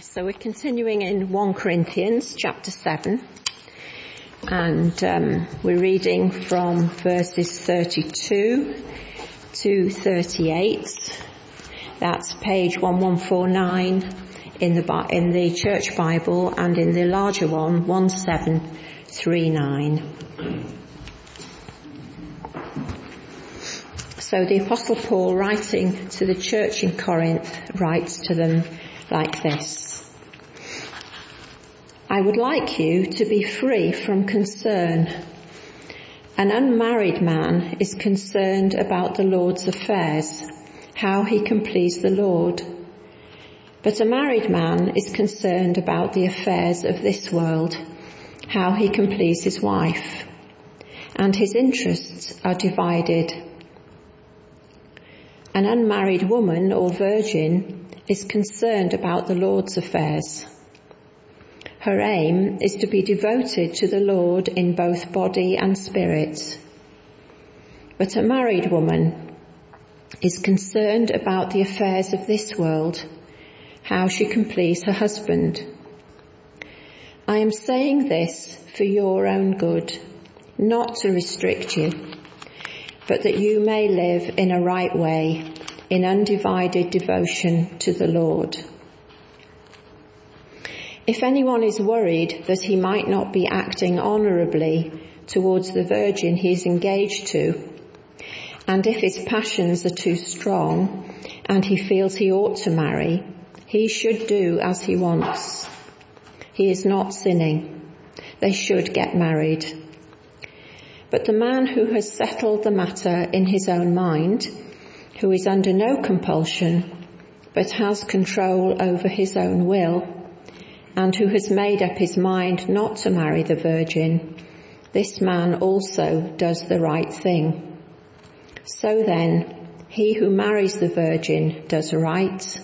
So we're continuing in 1 Corinthians chapter 7 and um, we're reading from verses 32 to 38. That's page 1149 in the, in the church Bible and in the larger one 1739. So the apostle Paul writing to the church in Corinth writes to them like this. I would like you to be free from concern. An unmarried man is concerned about the Lord's affairs, how he can please the Lord. But a married man is concerned about the affairs of this world, how he can please his wife. And his interests are divided. An unmarried woman or virgin is concerned about the Lord's affairs. Her aim is to be devoted to the Lord in both body and spirit. But a married woman is concerned about the affairs of this world, how she can please her husband. I am saying this for your own good, not to restrict you, but that you may live in a right way in undivided devotion to the Lord. If anyone is worried that he might not be acting honourably towards the virgin he is engaged to, and if his passions are too strong and he feels he ought to marry, he should do as he wants. He is not sinning. They should get married. But the man who has settled the matter in his own mind who is under no compulsion, but has control over his own will, and who has made up his mind not to marry the virgin, this man also does the right thing. So then, he who marries the virgin does right,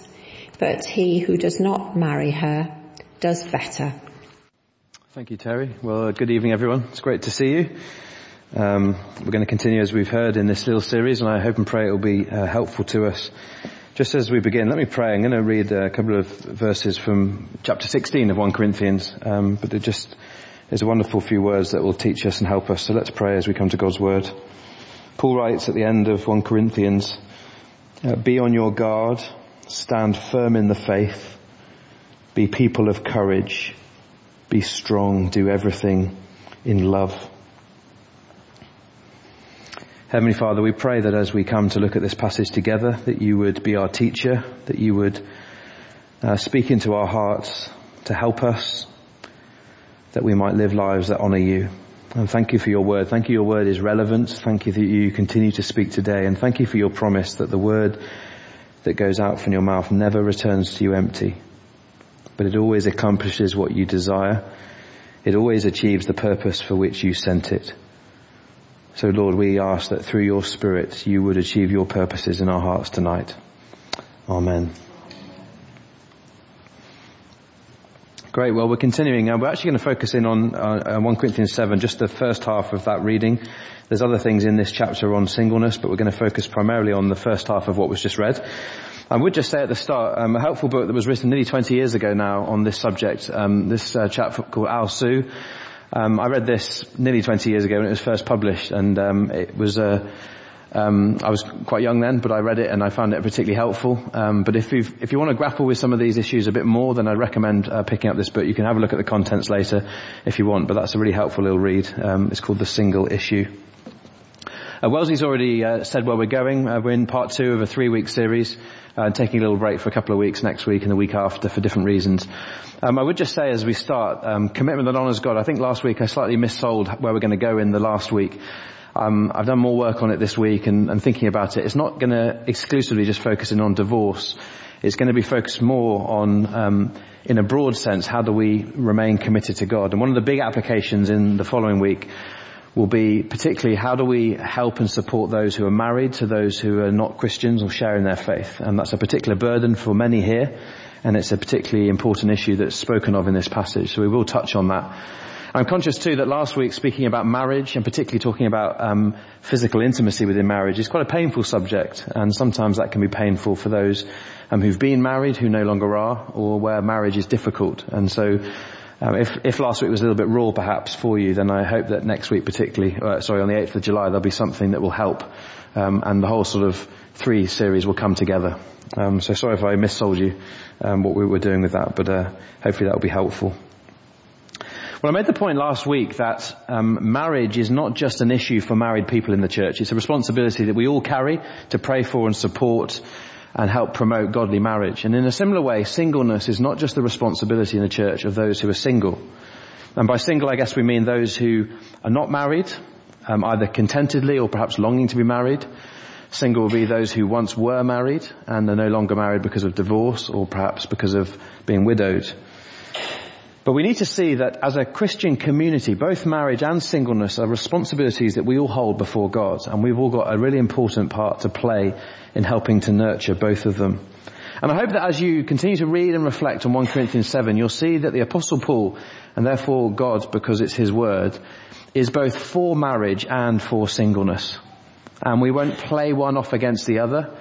but he who does not marry her does better. Thank you, Terry. Well, uh, good evening, everyone. It's great to see you. Um, we're going to continue as we've heard in this little series, and I hope and pray it will be uh, helpful to us. Just as we begin, let me pray. I'm going to read a couple of verses from chapter 16 of 1 Corinthians, um, but it just is a wonderful few words that will teach us and help us. So let's pray as we come to God's word. Paul writes at the end of 1 Corinthians, uh, "Be on your guard, stand firm in the faith, be people of courage, be strong, do everything in love." Heavenly Father, we pray that as we come to look at this passage together, that you would be our teacher, that you would uh, speak into our hearts to help us, that we might live lives that honour you. And thank you for your word. Thank you your word is relevant. Thank you that you continue to speak today. And thank you for your promise that the word that goes out from your mouth never returns to you empty, but it always accomplishes what you desire. It always achieves the purpose for which you sent it. So Lord, we ask that through your Spirit you would achieve your purposes in our hearts tonight. Amen. Great. Well, we're continuing. Uh, we're actually going to focus in on uh, 1 Corinthians 7, just the first half of that reading. There's other things in this chapter on singleness, but we're going to focus primarily on the first half of what was just read. I would just say at the start, um, a helpful book that was written nearly 20 years ago now on this subject, um, this uh, chap called Al Hsu, um, I read this nearly 20 years ago when it was first published, and um, it was a. Uh, um, I was quite young then, but I read it and I found it particularly helpful. Um, but if you if you want to grapple with some of these issues a bit more, then I recommend uh, picking up this book. You can have a look at the contents later if you want, but that's a really helpful little read. Um, it's called The Single Issue. Uh, Wellesley's already uh, said where we're going. Uh, we're in part two of a three-week series, uh, taking a little break for a couple of weeks next week and the week after for different reasons. Um, I would just say as we start, um, commitment that honours God. I think last week I slightly missold where we're going to go in the last week. Um, I've done more work on it this week and, and thinking about it. It's not going to exclusively just focus in on divorce. It's going to be focused more on, um, in a broad sense, how do we remain committed to God? And one of the big applications in the following week will be particularly how do we help and support those who are married to those who are not Christians or sharing their faith. And that's a particular burden for many here and it's a particularly important issue that's spoken of in this passage. So we will touch on that. I'm conscious too that last week speaking about marriage and particularly talking about um, physical intimacy within marriage is quite a painful subject and sometimes that can be painful for those um, who've been married who no longer are or where marriage is difficult and so um, if, if last week was a little bit raw perhaps for you then I hope that next week particularly uh, sorry on the 8th of July there'll be something that will help. Um, and the whole sort of three series will come together. Um, so sorry if I missold you um, what we were doing with that but uh, hopefully that will be helpful. Well, I made the point last week that um, marriage is not just an issue for married people in the church. It's a responsibility that we all carry to pray for and support and help promote godly marriage. And in a similar way, singleness is not just the responsibility in the church of those who are single. And by single, I guess we mean those who are not married, um, either contentedly or perhaps longing to be married. Single will be those who once were married and are no longer married because of divorce or perhaps because of being widowed. But we need to see that as a Christian community, both marriage and singleness are responsibilities that we all hold before God, and we've all got a really important part to play in helping to nurture both of them. And I hope that as you continue to read and reflect on 1 Corinthians 7, you'll see that the apostle Paul, and therefore God, because it's his word, is both for marriage and for singleness. And we won't play one off against the other.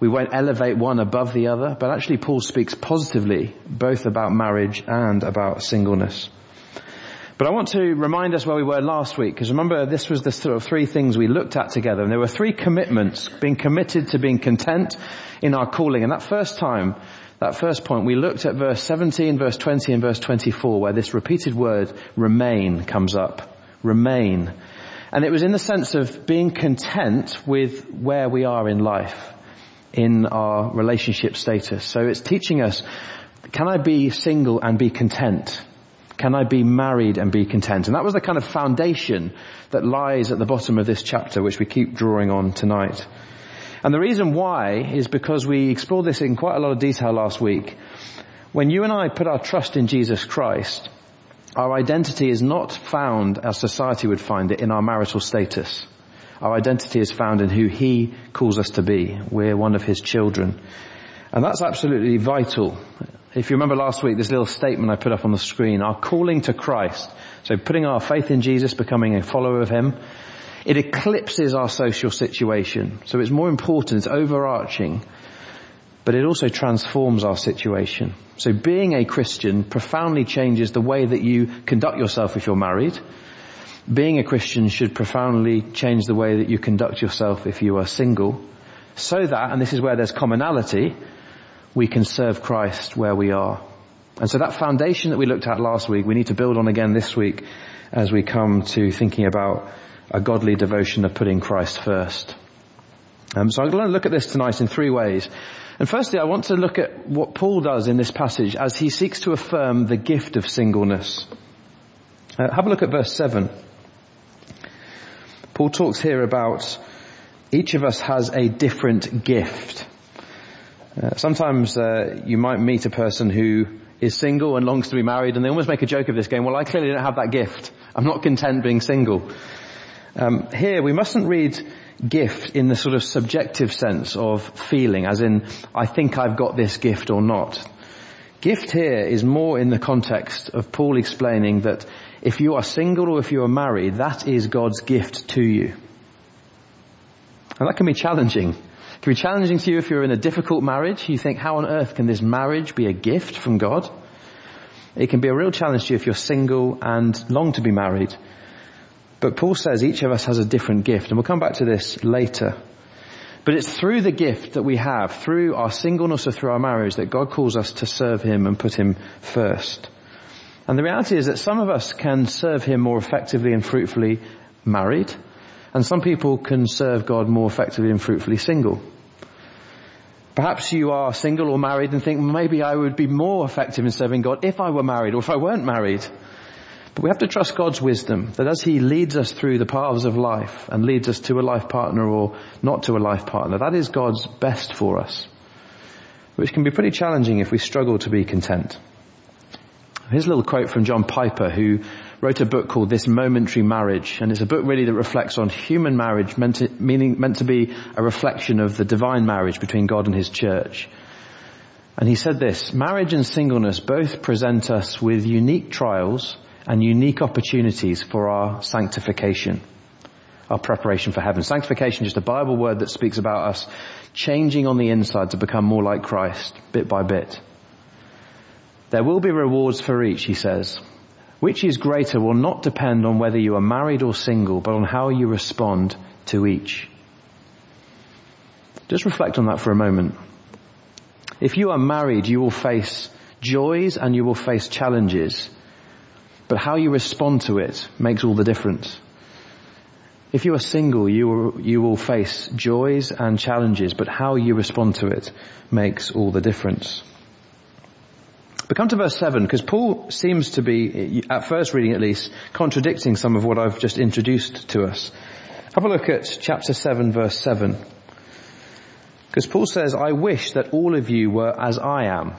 We won't elevate one above the other, but actually Paul speaks positively both about marriage and about singleness. But I want to remind us where we were last week, because remember this was the sort of three things we looked at together, and there were three commitments, being committed to being content in our calling. And that first time, that first point, we looked at verse 17, verse 20 and verse 24, where this repeated word, remain, comes up. Remain. And it was in the sense of being content with where we are in life in our relationship status. So it's teaching us, can I be single and be content? Can I be married and be content? And that was the kind of foundation that lies at the bottom of this chapter, which we keep drawing on tonight. And the reason why is because we explored this in quite a lot of detail last week. When you and I put our trust in Jesus Christ, our identity is not found as society would find it in our marital status. Our identity is found in who He calls us to be. We're one of His children. And that's absolutely vital. If you remember last week, this little statement I put up on the screen, our calling to Christ. So putting our faith in Jesus, becoming a follower of Him, it eclipses our social situation. So it's more important, it's overarching, but it also transforms our situation. So being a Christian profoundly changes the way that you conduct yourself if you're married, being a Christian should profoundly change the way that you conduct yourself if you are single, so that, and this is where there's commonality, we can serve Christ where we are. And so that foundation that we looked at last week, we need to build on again this week as we come to thinking about a godly devotion of putting Christ first. Um, so I'm going to look at this tonight in three ways. And firstly, I want to look at what Paul does in this passage as he seeks to affirm the gift of singleness. Uh, have a look at verse 7. Paul talks here about each of us has a different gift. Uh, sometimes uh, you might meet a person who is single and longs to be married and they almost make a joke of this game. well I clearly don't have that gift. I'm not content being single. Um, here we mustn't read gift in the sort of subjective sense of feeling, as in, I think I've got this gift or not. Gift here is more in the context of Paul explaining that if you are single or if you are married, that is God's gift to you. And that can be challenging. It can be challenging to you if you're in a difficult marriage. You think, how on earth can this marriage be a gift from God? It can be a real challenge to you if you're single and long to be married. But Paul says each of us has a different gift, and we'll come back to this later. But it's through the gift that we have, through our singleness or through our marriage, that God calls us to serve Him and put Him first. And the reality is that some of us can serve Him more effectively and fruitfully married, and some people can serve God more effectively and fruitfully single. Perhaps you are single or married and think, maybe I would be more effective in serving God if I were married or if I weren't married. But we have to trust God's wisdom that as He leads us through the paths of life and leads us to a life partner or not to a life partner, that is God's best for us. Which can be pretty challenging if we struggle to be content. Here's a little quote from John Piper who wrote a book called This Momentary Marriage and it's a book really that reflects on human marriage meant to, meaning, meant to be a reflection of the divine marriage between God and His church. And he said this, marriage and singleness both present us with unique trials and unique opportunities for our sanctification, our preparation for heaven. Sanctification just a Bible word that speaks about us changing on the inside to become more like Christ, bit by bit. There will be rewards for each, he says. Which is greater will not depend on whether you are married or single, but on how you respond to each. Just reflect on that for a moment. If you are married, you will face joys and you will face challenges, but how you respond to it makes all the difference. If you are single, you will, you will face joys and challenges, but how you respond to it makes all the difference. But come to verse 7, because Paul seems to be, at first reading at least, contradicting some of what I've just introduced to us. Have a look at chapter 7 verse 7. Because Paul says, I wish that all of you were as I am.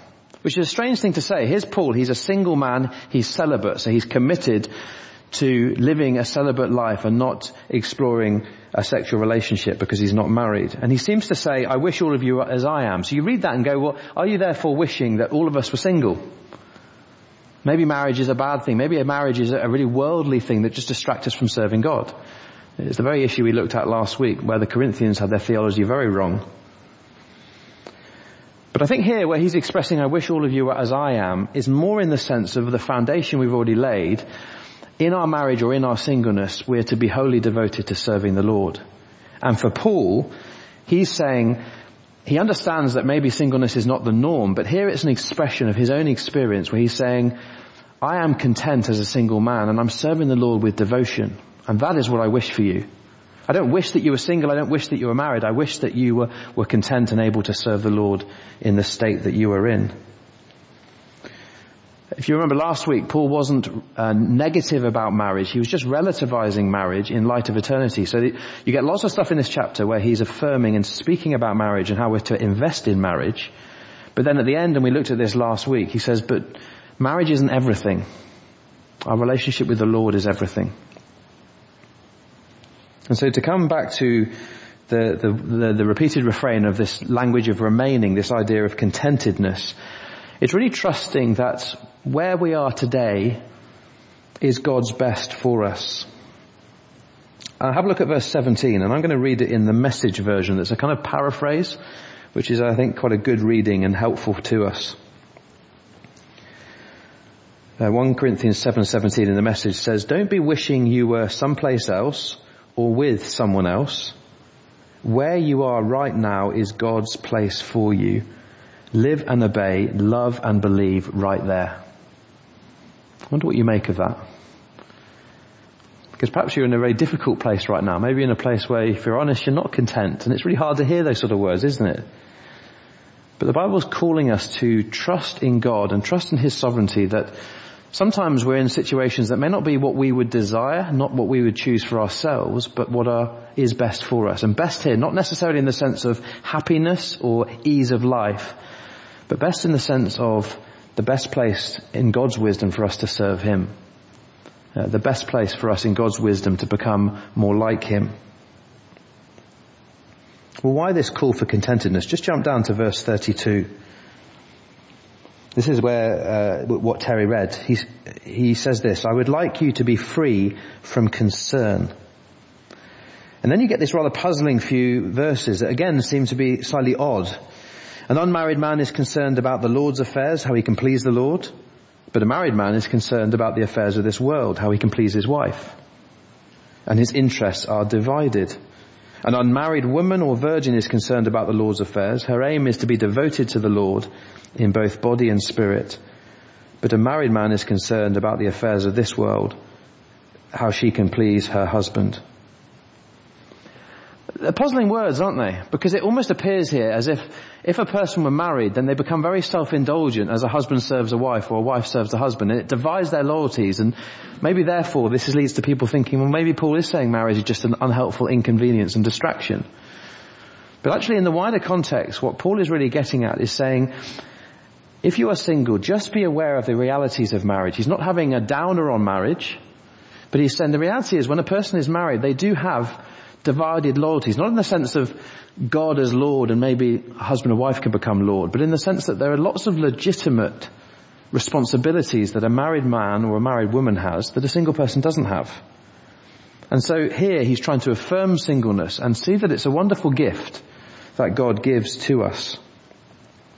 Which is a strange thing to say. Here's Paul, he's a single man, he's celibate, so he's committed to living a celibate life and not exploring a sexual relationship because he's not married. And he seems to say, I wish all of you as I am. So you read that and go, well, are you therefore wishing that all of us were single? Maybe marriage is a bad thing. Maybe a marriage is a really worldly thing that just distracts us from serving God. It's the very issue we looked at last week where the Corinthians had their theology very wrong. But I think here where he's expressing, I wish all of you were as I am, is more in the sense of the foundation we've already laid. In our marriage or in our singleness, we're to be wholly devoted to serving the Lord. And for Paul, he's saying, he understands that maybe singleness is not the norm, but here it's an expression of his own experience where he's saying, I am content as a single man and I'm serving the Lord with devotion. And that is what I wish for you. I don't wish that you were single. I don't wish that you were married. I wish that you were, were content and able to serve the Lord in the state that you are in. If you remember last week, Paul wasn't uh, negative about marriage. He was just relativizing marriage in light of eternity. So you get lots of stuff in this chapter where he's affirming and speaking about marriage and how we're to invest in marriage. But then at the end, and we looked at this last week, he says, but marriage isn't everything. Our relationship with the Lord is everything. And so to come back to the, the, the, the, repeated refrain of this language of remaining, this idea of contentedness, it's really trusting that where we are today is God's best for us. Uh, have a look at verse 17, and I'm going to read it in the message version. That's a kind of paraphrase, which is, I think, quite a good reading and helpful to us. Uh, 1 Corinthians 7:17 in the message says, "Don't be wishing you were someplace else." Or with someone else. Where you are right now is God's place for you. Live and obey, love and believe right there. I wonder what you make of that. Because perhaps you're in a very difficult place right now. Maybe in a place where, if you're honest, you're not content. And it's really hard to hear those sort of words, isn't it? But the Bible is calling us to trust in God and trust in His sovereignty that Sometimes we're in situations that may not be what we would desire, not what we would choose for ourselves, but what are, is best for us. And best here, not necessarily in the sense of happiness or ease of life, but best in the sense of the best place in God's wisdom for us to serve Him. Uh, the best place for us in God's wisdom to become more like Him. Well, why this call for contentedness? Just jump down to verse 32. This is where uh, what Terry read. He, he says this, I would like you to be free from concern. And then you get this rather puzzling few verses that again seem to be slightly odd. An unmarried man is concerned about the Lord's affairs, how he can please the Lord. But a married man is concerned about the affairs of this world, how he can please his wife. And his interests are divided. An unmarried woman or virgin is concerned about the Lord's affairs. Her aim is to be devoted to the Lord in both body and spirit. But a married man is concerned about the affairs of this world, how she can please her husband. They're puzzling words, aren't they? Because it almost appears here as if if a person were married, then they become very self-indulgent as a husband serves a wife or a wife serves a husband, and it divides their loyalties. And maybe therefore this leads to people thinking, well, maybe Paul is saying marriage is just an unhelpful inconvenience and distraction. But actually, in the wider context, what Paul is really getting at is saying if you are single, just be aware of the realities of marriage. He's not having a downer on marriage, but he's saying the reality is when a person is married, they do have divided loyalties, not in the sense of God as Lord and maybe husband and wife can become Lord, but in the sense that there are lots of legitimate responsibilities that a married man or a married woman has that a single person doesn't have. And so here he's trying to affirm singleness and see that it's a wonderful gift that God gives to us.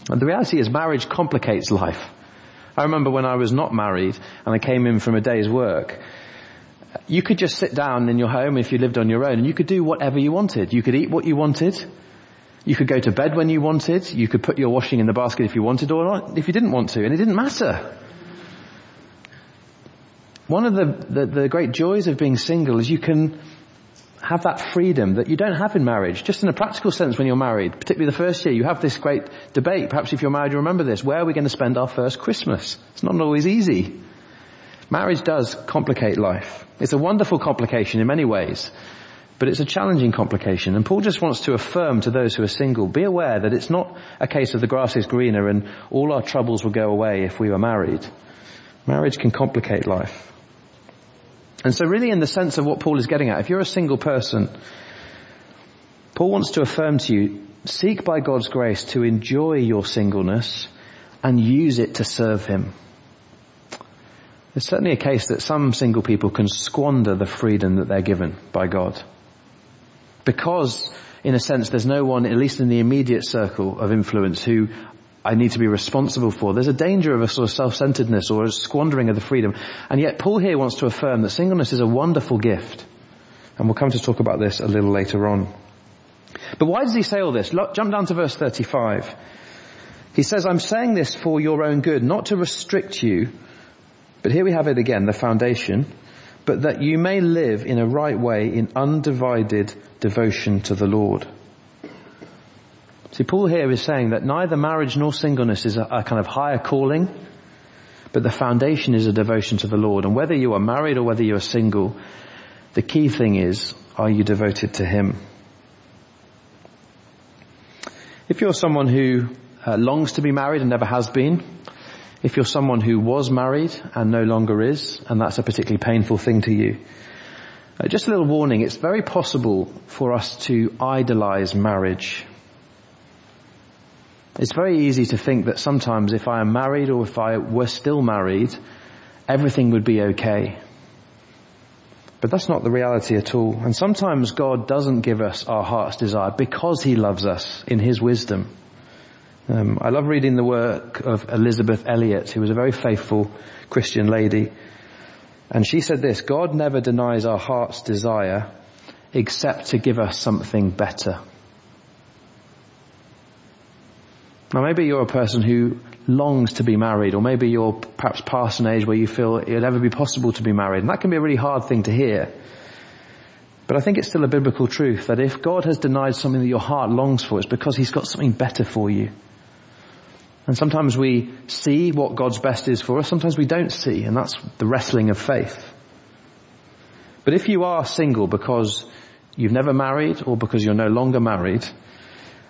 And the reality is marriage complicates life. I remember when I was not married and I came in from a day's work, you could just sit down in your home if you lived on your own and you could do whatever you wanted. You could eat what you wanted. You could go to bed when you wanted. You could put your washing in the basket if you wanted or not, if you didn't want to, and it didn't matter. One of the, the, the great joys of being single is you can have that freedom that you don't have in marriage. Just in a practical sense when you're married, particularly the first year, you have this great debate. Perhaps if you're married, you remember this. Where are we going to spend our first Christmas? It's not always easy. Marriage does complicate life. It's a wonderful complication in many ways. But it's a challenging complication. And Paul just wants to affirm to those who are single, be aware that it's not a case of the grass is greener and all our troubles will go away if we were married. Marriage can complicate life. And so really in the sense of what Paul is getting at, if you're a single person, Paul wants to affirm to you, seek by God's grace to enjoy your singleness and use it to serve Him. It's certainly a case that some single people can squander the freedom that they're given by God because in a sense there's no one, at least in the immediate circle of influence who I need to be responsible for. There's a danger of a sort of self-centeredness or a squandering of the freedom. And yet Paul here wants to affirm that singleness is a wonderful gift. And we'll come to talk about this a little later on. But why does he say all this? Look, jump down to verse 35. He says, I'm saying this for your own good, not to restrict you, but here we have it again, the foundation, but that you may live in a right way in undivided devotion to the Lord. See, Paul here is saying that neither marriage nor singleness is a, a, kind of higher calling, but the foundation is a devotion to the Lord. And whether you are married or whether you are single, the key thing is, are you devoted to Him? If you're someone who uh, longs to be married and never has been, if you're someone who was married and no longer is, and that's a particularly painful thing to you, uh, just a little warning, it's very possible for us to idolize marriage. It's very easy to think that sometimes if I am married or if I were still married, everything would be okay. But that's not the reality at all. And sometimes God doesn't give us our heart's desire because He loves us in His wisdom. Um, I love reading the work of Elisabeth Elliot, who was a very faithful Christian lady. And she said this, God never denies our heart's desire except to give us something better. Now maybe you're a person who longs to be married, or maybe you're perhaps past an age where you feel it'll ever be possible to be married. And that can be a really hard thing to hear. But I think it's still a biblical truth that if God has denied something that your heart longs for, it's because He's got something better for you. And sometimes we see what God's best is for us, sometimes we don't see, and that's the wrestling of faith. But if you are single because you've never married or because you're no longer married,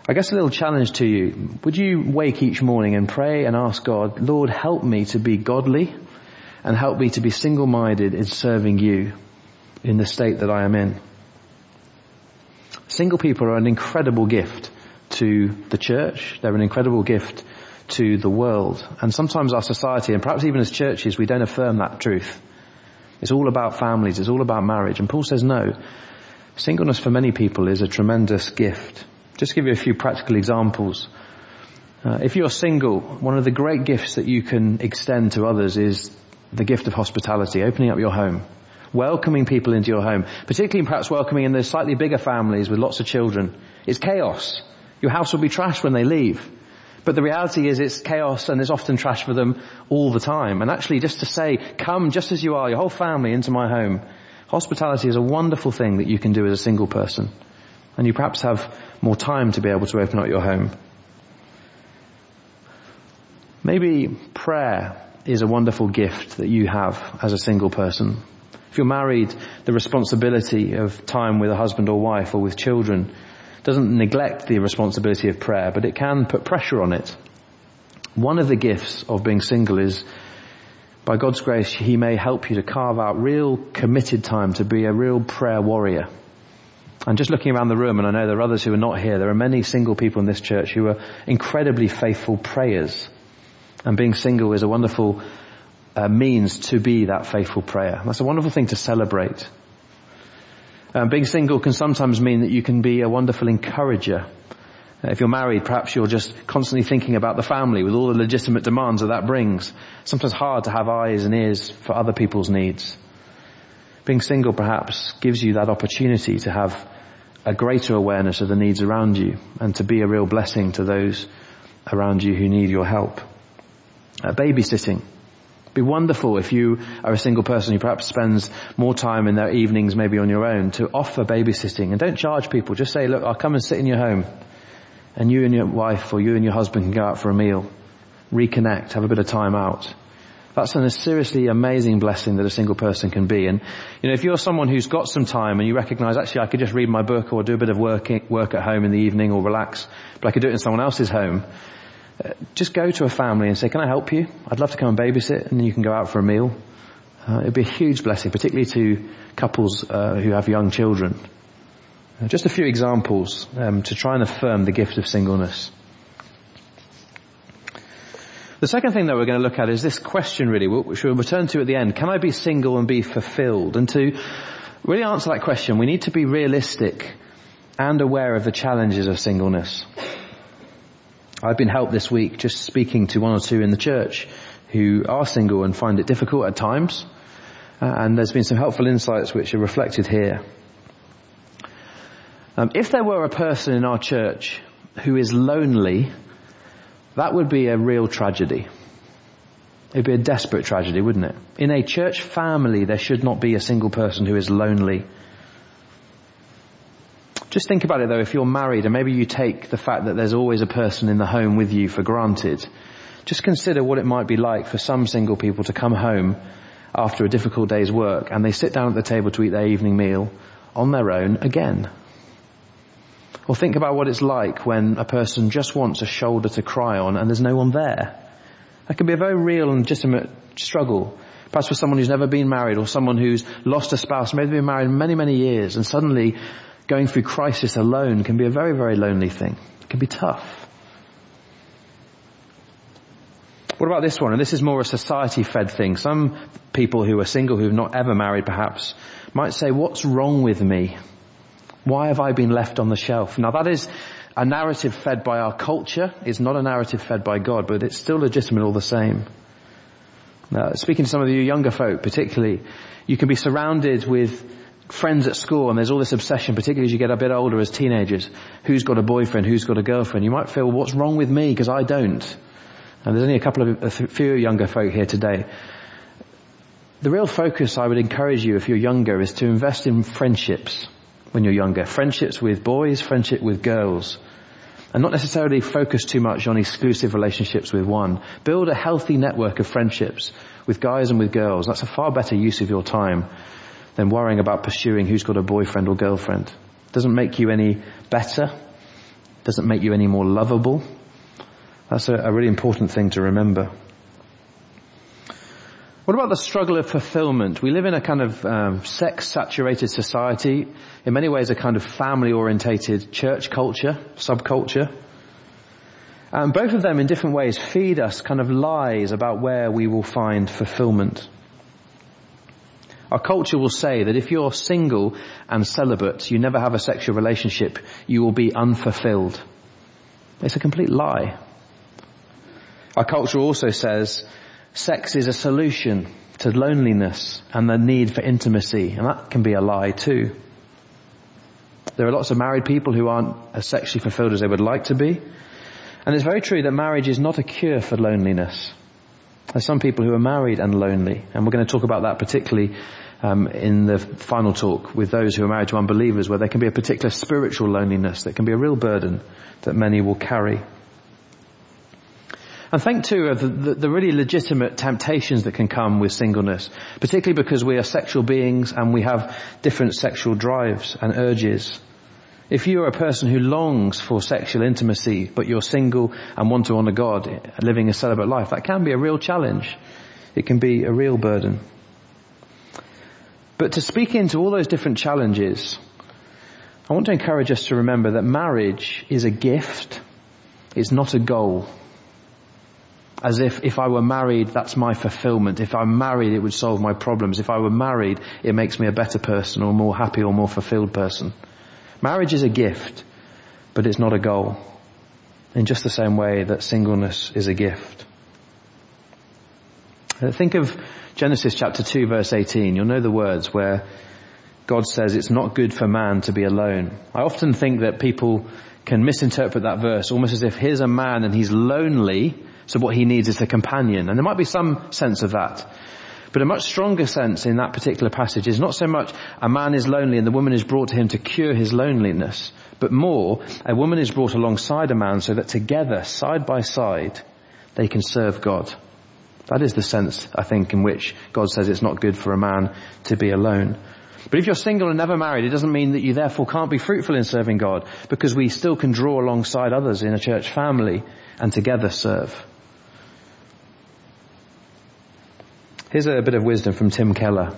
I guess a little challenge to you. Would you wake each morning and pray and ask God, Lord, help me to be godly and help me to be single-minded in serving you in the state that I am in. Single people are an incredible gift to the church. They're an incredible gift to the world. And sometimes our society, and perhaps even as churches, we don't affirm that truth. It's all about families, it's all about marriage. And Paul says no. Singleness for many people is a tremendous gift. Just give you a few practical examples. Uh, if you're single, one of the great gifts that you can extend to others is the gift of hospitality, opening up your home, welcoming people into your home, particularly perhaps welcoming in those slightly bigger families with lots of children. It's chaos. Your house will be trashed when they leave. But the reality is it's chaos and there's often trash for them all the time. And actually just to say, come just as you are, your whole family into my home. Hospitality is a wonderful thing that you can do as a single person. And you perhaps have more time to be able to open up your home. Maybe prayer is a wonderful gift that you have as a single person. If you're married, the responsibility of time with a husband or wife or with children doesn't neglect the responsibility of prayer, but it can put pressure on it. One of the gifts of being single is by God's grace, He may help you to carve out real committed time to be a real prayer warrior. And just looking around the room, and I know there are others who are not here, there are many single people in this church who are incredibly faithful prayers. And being single is a wonderful uh, means to be that faithful prayer. That's a wonderful thing to celebrate. Um, being single can sometimes mean that you can be a wonderful encourager. Uh, if you're married, perhaps you're just constantly thinking about the family with all the legitimate demands that that brings. Sometimes hard to have eyes and ears for other people's needs. Being single perhaps gives you that opportunity to have a greater awareness of the needs around you and to be a real blessing to those around you who need your help. Uh, babysitting be wonderful if you are a single person who perhaps spends more time in their evenings maybe on your own to offer babysitting and don't charge people. Just say, look, I'll come and sit in your home and you and your wife or you and your husband can go out for a meal, reconnect, have a bit of time out. That's a seriously amazing blessing that a single person can be. And, you know, if you're someone who's got some time and you recognize, actually, I could just read my book or do a bit of work, work at home in the evening or relax, but I could do it in someone else's home, just go to a family and say, can I help you? I'd love to come and babysit and then you can go out for a meal. Uh, it'd be a huge blessing, particularly to couples uh, who have young children. Uh, just a few examples um, to try and affirm the gift of singleness. The second thing that we're going to look at is this question really, which we'll return to at the end. Can I be single and be fulfilled? And to really answer that question, we need to be realistic and aware of the challenges of singleness. I've been helped this week just speaking to one or two in the church who are single and find it difficult at times. Uh, and there's been some helpful insights which are reflected here. Um, if there were a person in our church who is lonely, that would be a real tragedy. It'd be a desperate tragedy, wouldn't it? In a church family, there should not be a single person who is lonely. Just think about it though, if you're married and maybe you take the fact that there's always a person in the home with you for granted, just consider what it might be like for some single people to come home after a difficult day's work and they sit down at the table to eat their evening meal on their own again. Or think about what it's like when a person just wants a shoulder to cry on and there's no one there. That can be a very real and legitimate struggle. Perhaps for someone who's never been married or someone who's lost a spouse, maybe been married many, many years and suddenly going through crisis alone can be a very, very lonely thing. It can be tough. What about this one? And this is more a society fed thing. Some people who are single, who've not ever married perhaps, might say, what's wrong with me? Why have I been left on the shelf? Now that is a narrative fed by our culture. It's not a narrative fed by God, but it's still legitimate all the same. Now, speaking to some of you younger folk particularly, you can be surrounded with friends at school and there's all this obsession, particularly as you get a bit older as teenagers, who's got a boyfriend, who's got a girlfriend. You might feel, well, what's wrong with me because I don't? And there's only a couple of, a few younger folk here today. The real focus I would encourage you if you're younger is to invest in friendships when you're younger. Friendships with boys, friendship with girls. And not necessarily focus too much on exclusive relationships with one. Build a healthy network of friendships with guys and with girls. That's a far better use of your time than worrying about pursuing who's got a boyfriend or girlfriend. Doesn't make you any better. Doesn't make you any more lovable. That's a, a really important thing to remember. What about the struggle of fulfillment? We live in a kind of um, sex-saturated society, in many ways a kind of family-orientated church culture, subculture. And both of them in different ways feed us kind of lies about where we will find fulfillment. Our culture will say that if you're single and celibate, you never have a sexual relationship, you will be unfulfilled. It's a complete lie. Our culture also says sex is a solution to loneliness and the need for intimacy, and that can be a lie too. There are lots of married people who aren't as sexually fulfilled as they would like to be. And it's very true that marriage is not a cure for loneliness. There's some people who are married and lonely, and we're going to talk about that particularly um, in the final talk with those who are married to unbelievers, where there can be a particular spiritual loneliness that can be a real burden that many will carry. And think too of the, the, the, really legitimate temptations that can come with singleness, particularly because we are sexual beings and we have different sexual drives and urges. If you are a person who longs for sexual intimacy, but you're single and want to honour God, living a celibate life, that can be a real challenge. It can be a real burden. But to speak into all those different challenges, I want to encourage us to remember that marriage is a gift, it's not a goal. As if, if I were married, that's my fulfillment. If I'm married, it would solve my problems. If I were married, it makes me a better person or more happy or more fulfilled person. Marriage is a gift, but it's not a goal. In just the same way that singleness is a gift. Uh, think of Genesis chapter 2 verse 18. You'll know the words where God says it's not good for man to be alone. I often think that people can misinterpret that verse almost as if here's a man and he's lonely, so what he needs is a companion. And there might be some sense of that. But a much stronger sense in that particular passage is not so much a man is lonely and the woman is brought to him to cure his loneliness, but more, a woman is brought alongside a man so that together, side by side, they can serve God. That is the sense, I think, in which God says it's not good for a man to be alone. But if you're single and never married, it doesn't mean that you therefore can't be fruitful in serving God, because we still can draw alongside others in a church family and together serve. Here's a bit of wisdom from Tim Keller.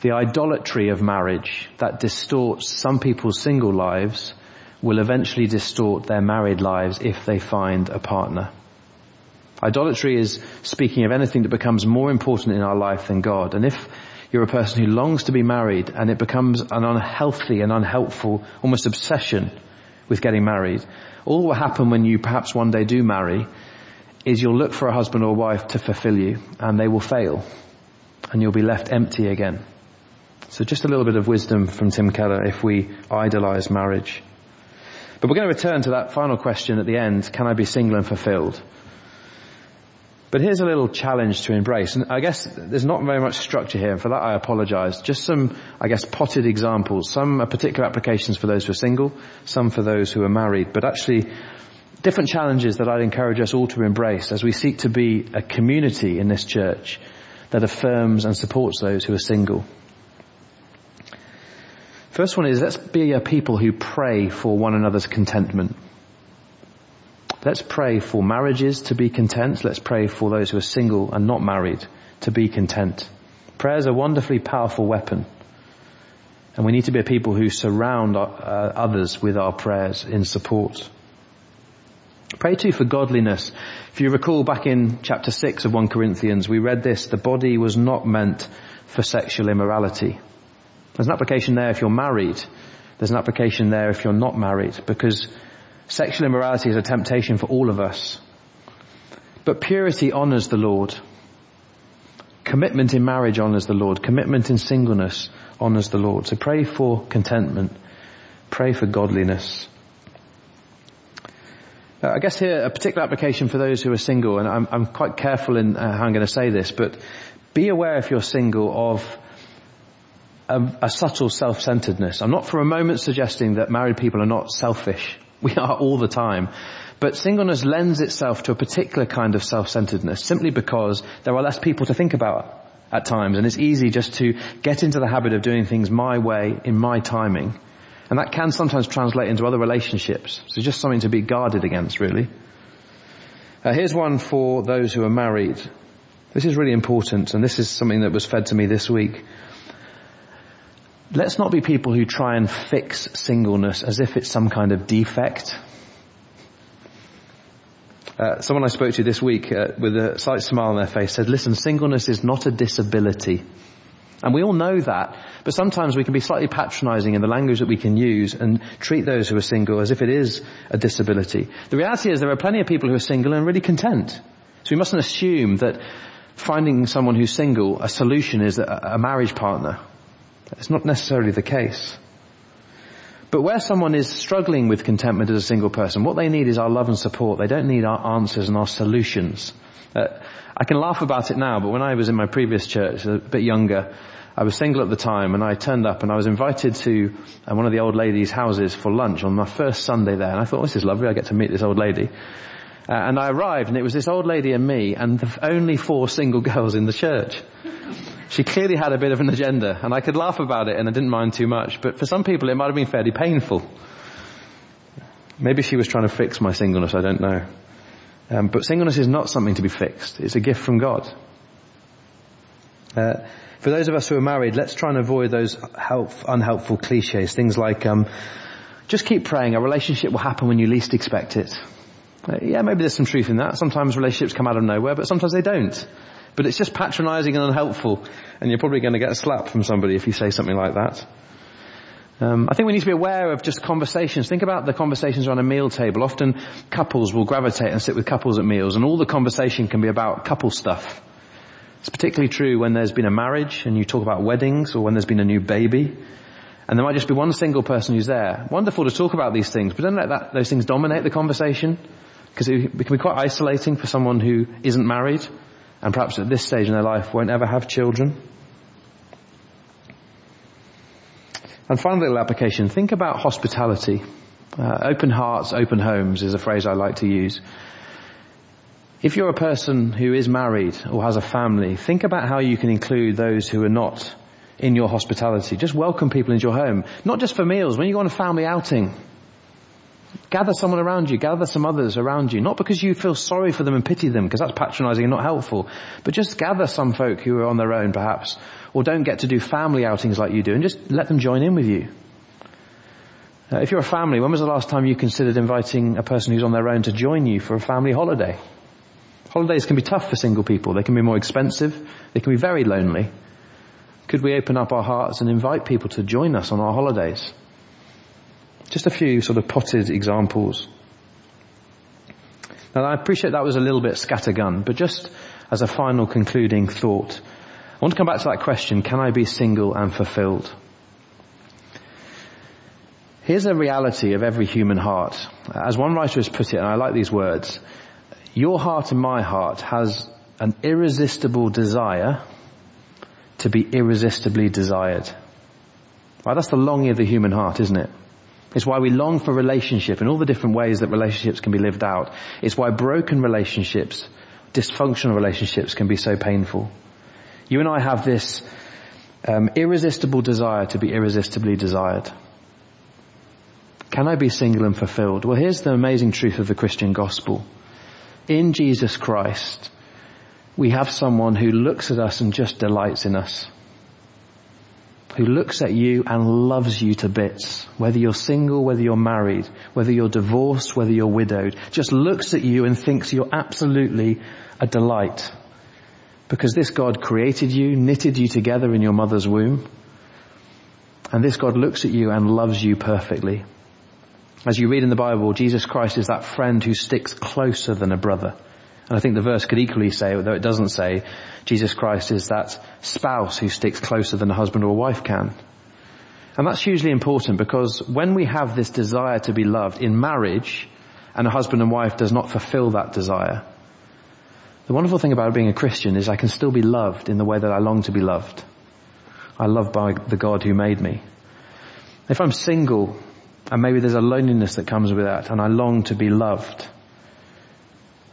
The idolatry of marriage that distorts some people's single lives will eventually distort their married lives if they find a partner. Idolatry is speaking of anything that becomes more important in our life than God. And if you're a person who longs to be married and it becomes an unhealthy and unhelpful, almost obsession with getting married, all will happen when you perhaps one day do marry is you'll look for a husband or wife to fulfill you and they will fail and you'll be left empty again. So just a little bit of wisdom from Tim Keller if we idolize marriage. But we're going to return to that final question at the end, can I be single and fulfilled? But here's a little challenge to embrace. And I guess there's not very much structure here, and for that I apologize. Just some, I guess, potted examples. Some are particular applications for those who are single, some for those who are married. But actually, different challenges that I'd encourage us all to embrace as we seek to be a community in this church that affirms and supports those who are single. First one is let's be a people who pray for one another's contentment. Let's pray for marriages to be content. Let's pray for those who are single and not married to be content. Prayer is a wonderfully powerful weapon. And we need to be a people who surround our, uh, others with our prayers in support. Pray too for godliness. If you recall back in chapter 6 of 1 Corinthians, we read this, the body was not meant for sexual immorality. There's an application there if you're married. There's an application there if you're not married because Sexual immorality is a temptation for all of us. But purity honors the Lord. Commitment in marriage honors the Lord. Commitment in singleness honors the Lord. So pray for contentment. Pray for godliness. Uh, I guess here a particular application for those who are single, and I'm, I'm quite careful in uh, how I'm going to say this, but be aware if you're single of a, a subtle self-centeredness. I'm not for a moment suggesting that married people are not selfish. We are all the time. But singleness lends itself to a particular kind of self-centeredness simply because there are less people to think about at times and it's easy just to get into the habit of doing things my way in my timing. And that can sometimes translate into other relationships. So just something to be guarded against really. Uh, here's one for those who are married. This is really important and this is something that was fed to me this week. Let's not be people who try and fix singleness as if it's some kind of defect. Uh, someone I spoke to this week uh, with a slight smile on their face said, listen, singleness is not a disability. And we all know that, but sometimes we can be slightly patronizing in the language that we can use and treat those who are single as if it is a disability. The reality is there are plenty of people who are single and really content. So we mustn't assume that finding someone who's single, a solution is a, marriage partner it's not necessarily the case. But where someone is struggling with contentment as a single person, what they need is our love and support. They don't need our answers and our solutions. Uh, I can laugh about it now, but when I was in my previous church, a bit younger, I was single at the time and I turned up and I was invited to uh, one of the old ladies' houses for lunch on my first Sunday there and I thought, oh, this is lovely, I get to meet this old lady. Uh, and I arrived and it was this old lady and me and the only four single girls in the church. She clearly had a bit of an agenda and I could laugh about it and I didn't mind too much, but for some people it might have been fairly painful. Maybe she was trying to fix my singleness, I don't know. Um, but singleness is not something to be fixed. It's a gift from God. Uh, for those of us who are married, let's try and avoid those help, unhelpful cliches. Things like, um, just keep praying. A relationship will happen when you least expect it. Uh, yeah, maybe there's some truth in that. Sometimes relationships come out of nowhere, but sometimes they don't. But it's just patronizing and unhelpful, and you're probably going to get a slap from somebody if you say something like that. Um, I think we need to be aware of just conversations. Think about the conversations around a meal table. Often couples will gravitate and sit with couples at meals, and all the conversation can be about couple stuff. It's particularly true when there's been a marriage and you talk about weddings or when there's been a new baby. And there might just be one single person who's there. Wonderful to talk about these things, but don't let that, those things dominate the conversation because it, it can be quite isolating for someone who isn't married and perhaps at this stage in their life won't ever have children. And final little application, think about hospitality. Uh, open hearts, open homes is a phrase I like to use. If you're a person who is married or has a family, think about how you can include those who are not in your hospitality. Just welcome people into your home. Not just for meals, when you go on a family outing. Gather someone around you, gather some others around you, not because you feel sorry for them and pity them, because that's patronizing and not helpful, but just gather some folk who are on their own perhaps, or don't get to do family outings like you do, and just let them join in with you. Uh, if you're a family, when was the last time you considered inviting a person who's on their own to join you for a family holiday? Holidays can be tough for single people. They can be more expensive. They can be very lonely. Could we open up our hearts and invite people to join us on our holidays? Just a few sort of potted examples. Now I appreciate that was a little bit scattergun, but just as a final concluding thought, I want to come back to that question, can I be single and fulfilled? Here's the reality of every human heart. As one writer has put it, and I like these words, your heart and my heart has an irresistible desire to be irresistibly desired. Right, that's the longing of the human heart, isn't it? It's why we long for relationship and all the different ways that relationships can be lived out. It's why broken relationships, dysfunctional relationships can be so painful. You and I have this um, irresistible desire to be irresistibly desired. Can I be single and fulfilled? Well, here's the amazing truth of the Christian gospel. In Jesus Christ, we have someone who looks at us and just delights in us who looks at you and loves you to bits, whether you're single, whether you're married, whether you're divorced, whether you're widowed, just looks at you and thinks you're absolutely a delight. Because this God created you, knitted you together in your mother's womb, and this God looks at you and loves you perfectly. As you read in the Bible, Jesus Christ is that friend who sticks closer than a brother. And I think the verse could equally say, though it doesn't say, Jesus Christ is that spouse who sticks closer than a husband or a wife can. And that's hugely important because when we have this desire to be loved in marriage and a husband and wife does not fulfill that desire, the wonderful thing about being a Christian is I can still be loved in the way that I long to be loved. I love by the God who made me. If I'm single and maybe there's a loneliness that comes with that and I long to be loved,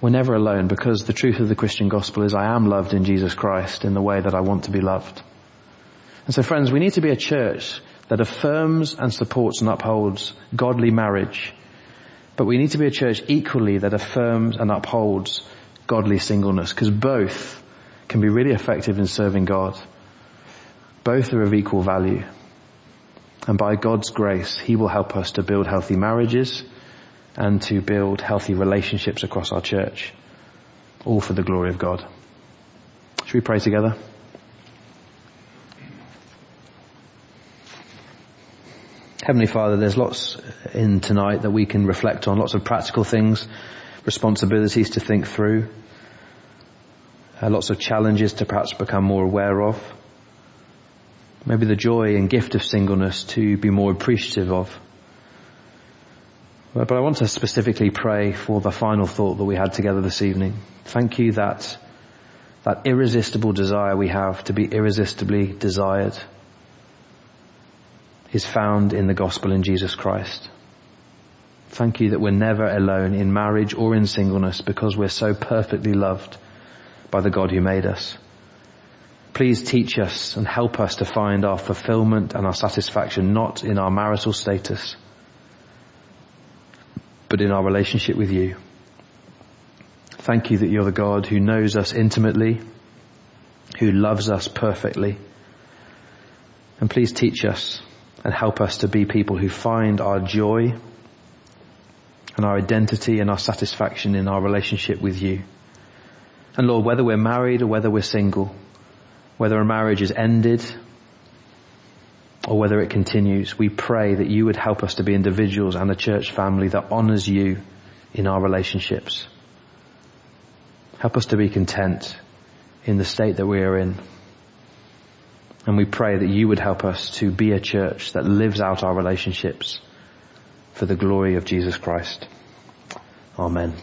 we're never alone because the truth of the Christian gospel is I am loved in Jesus Christ in the way that I want to be loved. And so friends, we need to be a church that affirms and supports and upholds godly marriage. But we need to be a church equally that affirms and upholds godly singleness because both can be really effective in serving God. Both are of equal value. And by God's grace, He will help us to build healthy marriages and to build healthy relationships across our church. All for the glory of God. Should we pray together? Heavenly Father, there's lots in tonight that we can reflect on, lots of practical things, responsibilities to think through, uh, lots of challenges to perhaps become more aware of, maybe the joy and gift of singleness to be more appreciative of. But I want to specifically pray for the final thought that we had together this evening. Thank you that that irresistible desire we have to be irresistibly desired is found in the gospel in Jesus Christ. Thank you that we're never alone in marriage or in singleness because we're so perfectly loved by the God who made us. Please teach us and help us to find our fulfillment and our satisfaction not in our marital status, but in our relationship with you. Thank you that you're the God who knows us intimately, who loves us perfectly. And please teach us and help us to be people who find our joy, and our identity and our satisfaction in our relationship with you. And Lord, whether we're married or whether we're single, whether a marriage is ended or whether it continues, we pray that you would help us to be individuals and a church family that honors you in our relationships. Help us to be content in the state that we are in. And we pray that you would help us to be a church that lives out our relationships for the glory of Jesus Christ. Amen.